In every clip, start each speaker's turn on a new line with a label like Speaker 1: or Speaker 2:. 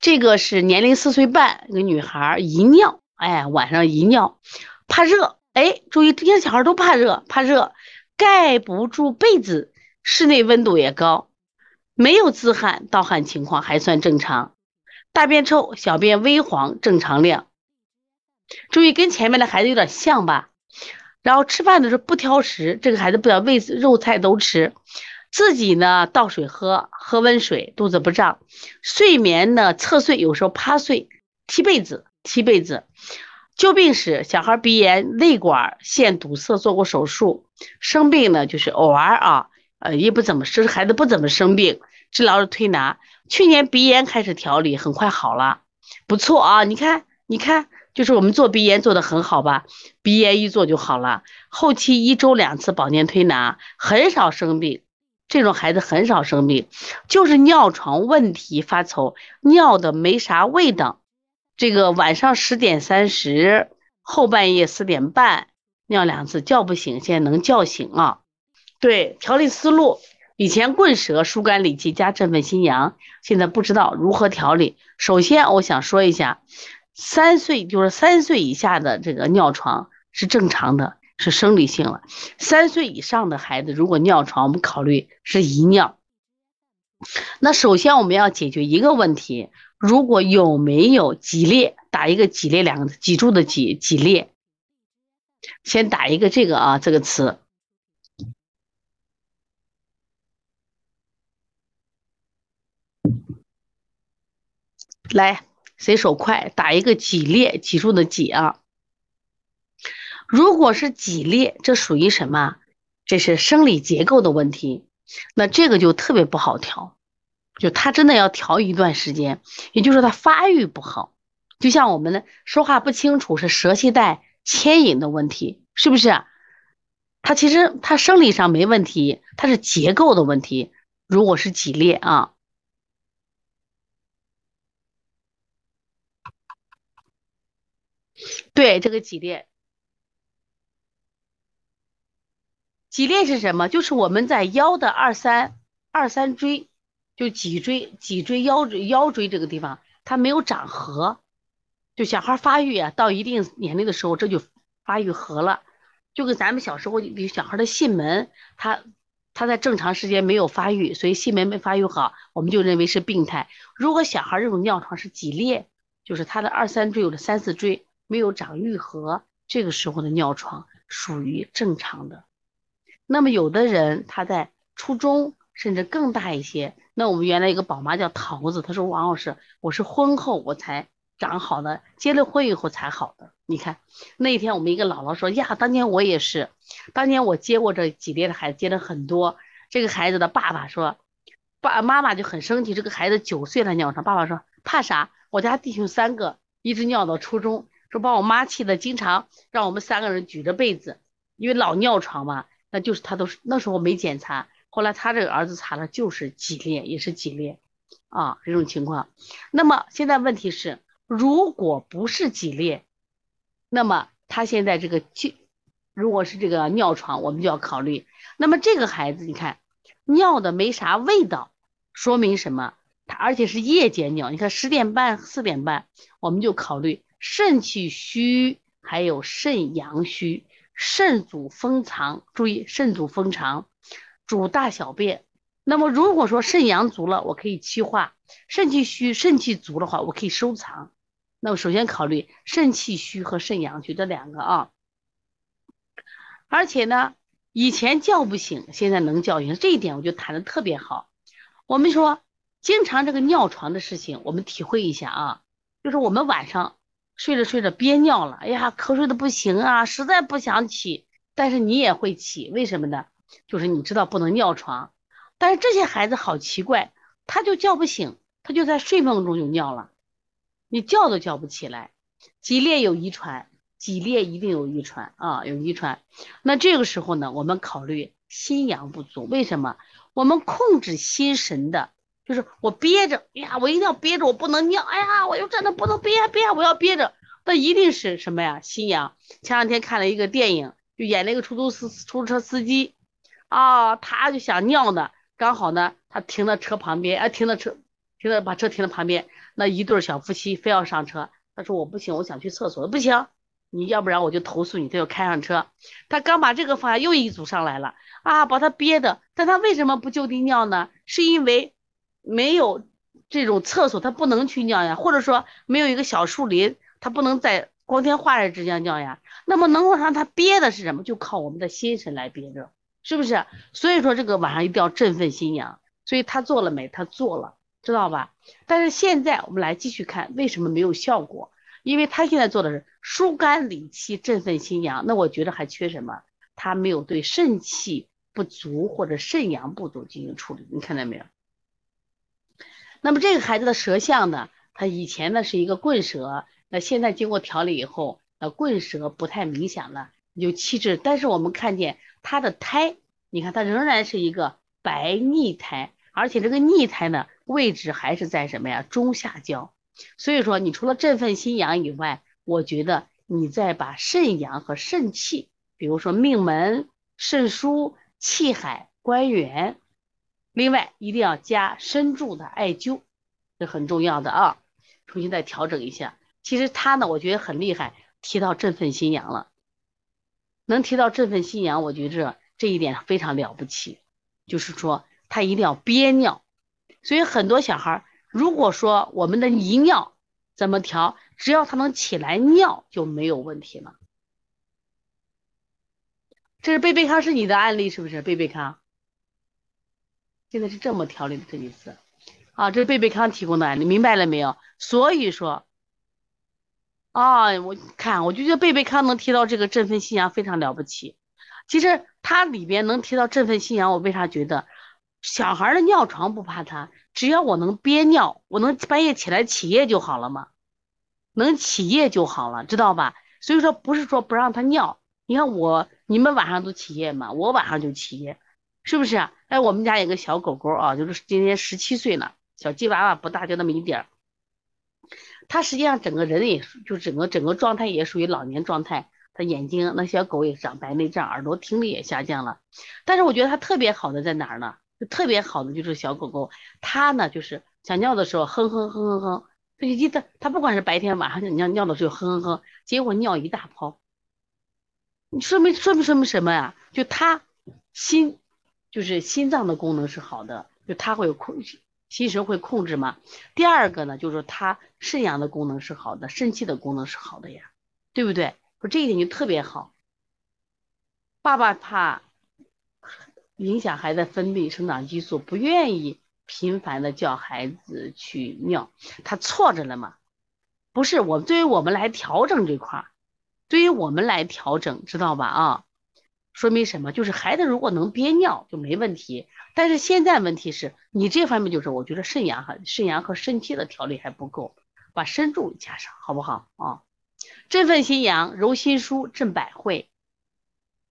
Speaker 1: 这个是年龄四岁半，一个女孩遗尿，哎，晚上遗尿，怕热，哎，注意这些小孩都怕热，怕热，盖不住被子，室内温度也高，没有自汗、盗汗情况还算正常，大便臭，小便微黄，正常量。注意跟前面的孩子有点像吧？然后吃饭的时候不挑食，这个孩子不要喂肉菜都吃。自己呢倒水喝，喝温水，肚子不胀。睡眠呢侧睡，有时候趴睡，踢被子，踢被子。旧病史：小孩鼻炎，泪管腺堵塞，做过手术。生病呢就是偶尔啊，呃也不怎么，这是孩子不怎么生病，治疗是推拿。去年鼻炎开始调理，很快好了，不错啊。你看，你看，就是我们做鼻炎做的很好吧？鼻炎一做就好了。后期一周两次保健推拿，很少生病。这种孩子很少生病，就是尿床问题发愁，尿的没啥味道。这个晚上十点三十，后半夜四点半尿两次叫不醒，现在能叫醒啊。对，调理思路，以前棍舌疏肝理气加振奋心阳，现在不知道如何调理。首先我想说一下，三岁就是三岁以下的这个尿床是正常的。是生理性了，三岁以上的孩子如果尿床，我们考虑是遗尿。那首先我们要解决一个问题，如果有没有脊裂，打一个脊裂两个字，脊柱的脊脊裂，先打一个这个啊这个词。来，谁手快，打一个脊裂，脊柱的脊啊。如果是脊裂，这属于什么？这是生理结构的问题，那这个就特别不好调，就他真的要调一段时间，也就是说他发育不好，就像我们的说话不清楚，是舌系带牵引的问题，是不是？他其实他生理上没问题，他是结构的问题。如果是脊裂啊，对这个脊裂。脊裂是什么？就是我们在腰的二三二三椎，就脊椎、脊椎、腰椎、腰椎这个地方，它没有长合。就小孩发育啊，到一定年龄的时候，这就发育合了。就跟咱们小时候，比如小孩的囟门，他他在正常时间没有发育，所以囟门没发育好，我们就认为是病态。如果小孩这种尿床是脊裂，就是他的二三椎有的三四椎没有长愈合，这个时候的尿床属于正常的。那么有的人他在初中甚至更大一些，那我们原来一个宝妈叫桃子，她说王老师，我是婚后我才长好的，结了婚以后才好的。你看那天我们一个姥姥说呀，当年我也是，当年我接过这几列的孩子，接了很多。这个孩子的爸爸说，爸妈妈就很生气，这个孩子九岁了尿床，爸爸说怕啥？我家弟兄三个一直尿到初中，说把我妈气的，经常让我们三个人举着被子，因为老尿床嘛。那就是他都是那时候没检查，后来他这个儿子查了就是脊裂，也是脊裂啊这种情况。那么现在问题是，如果不是脊裂，那么他现在这个就如果是这个尿床，我们就要考虑。那么这个孩子你看尿的没啥味道，说明什么？他而且是夜间尿，你看十点半四点半，我们就考虑肾气虚，还有肾阳虚。肾主封藏，注意肾主封藏，主大小便。那么如果说肾阳足了，我可以气化；肾气虚、肾气足的话，我可以收藏。那么首先考虑肾气虚和肾阳虚这两个啊。而且呢，以前叫不醒，现在能叫醒，这一点我就谈的特别好。我们说，经常这个尿床的事情，我们体会一下啊，就是我们晚上。睡着睡着憋尿了，哎呀，瞌睡的不行啊，实在不想起，但是你也会起，为什么呢？就是你知道不能尿床，但是这些孩子好奇怪，他就叫不醒，他就在睡梦中就尿了，你叫都叫不起来。脊裂有遗传，脊裂一定有遗传啊，有遗传。那这个时候呢，我们考虑心阳不足，为什么？我们控制心神的。就是我憋着，哎呀，我一定要憋着，我不能尿，哎呀，我又真的不能憋憋，我要憋着，那一定是什么呀？心阳。前两天看了一个电影，就演那个出租司出租车司机，啊，他就想尿呢，刚好呢，他停在车旁边，哎，停在车停在把车停在旁边，那一对小夫妻非要上车，他说我不行，我想去厕所，不行，你要不然我就投诉你，他就开上车。他刚把这个放下，又一组上来了啊，把他憋的，但他为什么不就地尿呢？是因为没有这种厕所，他不能去尿呀，或者说没有一个小树林，他不能在光天化日之下尿呀。那么能够让他憋的是什么？就靠我们的心神来憋着，是不是？所以说这个晚上一定要振奋心阳。所以他做了没？他做了，知道吧？但是现在我们来继续看，为什么没有效果？因为他现在做的是疏肝理气、振奋心阳。那我觉得还缺什么？他没有对肾气不足或者肾阳不足进行处理。你看到没有？那么这个孩子的舌象呢？他以前呢是一个棍舌，那现在经过调理以后。呃，棍舌不太明显了，有气质，但是我们看见他的胎，你看他仍然是一个白腻胎，而且这个腻胎呢位置还是在什么呀？中下焦。所以说，你除了振奋心阳以外，我觉得你再把肾阳和肾气，比如说命门、肾腧、气海、关元，另外一定要加深柱的艾灸，这很重要的啊。重新再调整一下。其实他呢，我觉得很厉害。提到振奋心阳了，能提到振奋心阳，我觉着这一点非常了不起。就是说，他一定要憋尿。所以很多小孩，如果说我们的遗尿怎么调，只要他能起来尿就没有问题了。这是贝贝康是你的案例是不是？贝贝康现在是这么调理的这一次，啊，这是贝贝康提供的你，明白了没有？所以说。啊，我看我就觉得贝贝康能提到这个振奋信仰非常了不起。其实它里边能提到振奋信仰，我为啥觉得小孩的尿床不怕他，只要我能憋尿，我能半夜起来起夜就好了嘛，能起夜就好了，知道吧？所以说不是说不让他尿，你看我你们晚上都起夜嘛，我晚上就起夜，是不是？哎，我们家有个小狗狗啊，就是今年十七岁了，小鸡娃娃不大，就那么一点儿。它实际上整个人也就整个整个状态也属于老年状态，它眼睛那小狗也长白内障，耳朵听力也下降了。但是我觉得它特别好的在哪儿呢？就特别好的就是小狗狗，它呢就是想尿的时候哼哼哼哼哼，它就记得它不管是白天晚上尿尿的时候哼哼哼，结果尿一大泡。你说明说明说明什么呀？就它心就是心脏的功能是好的，就它会控制。心神会控制嘛？第二个呢，就是说他肾阳的功能是好的，肾气的功能是好的呀，对不对？说这一点就特别好。爸爸怕影响孩子分泌生长激素，不愿意频繁的叫孩子去尿，他错着了嘛？不是我，对于我们来调整这块儿，对于我们来调整，知道吧？啊。说明什么？就是孩子如果能憋尿就没问题，但是现在问题是你这方面就是我觉得肾阳和肾阳和肾气的调理还不够，把肾柱加上好不好啊？振奋心阳，揉心舒，镇百会，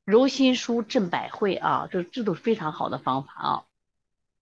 Speaker 1: 揉心舒镇百会啊，这这都是非常好的方法啊。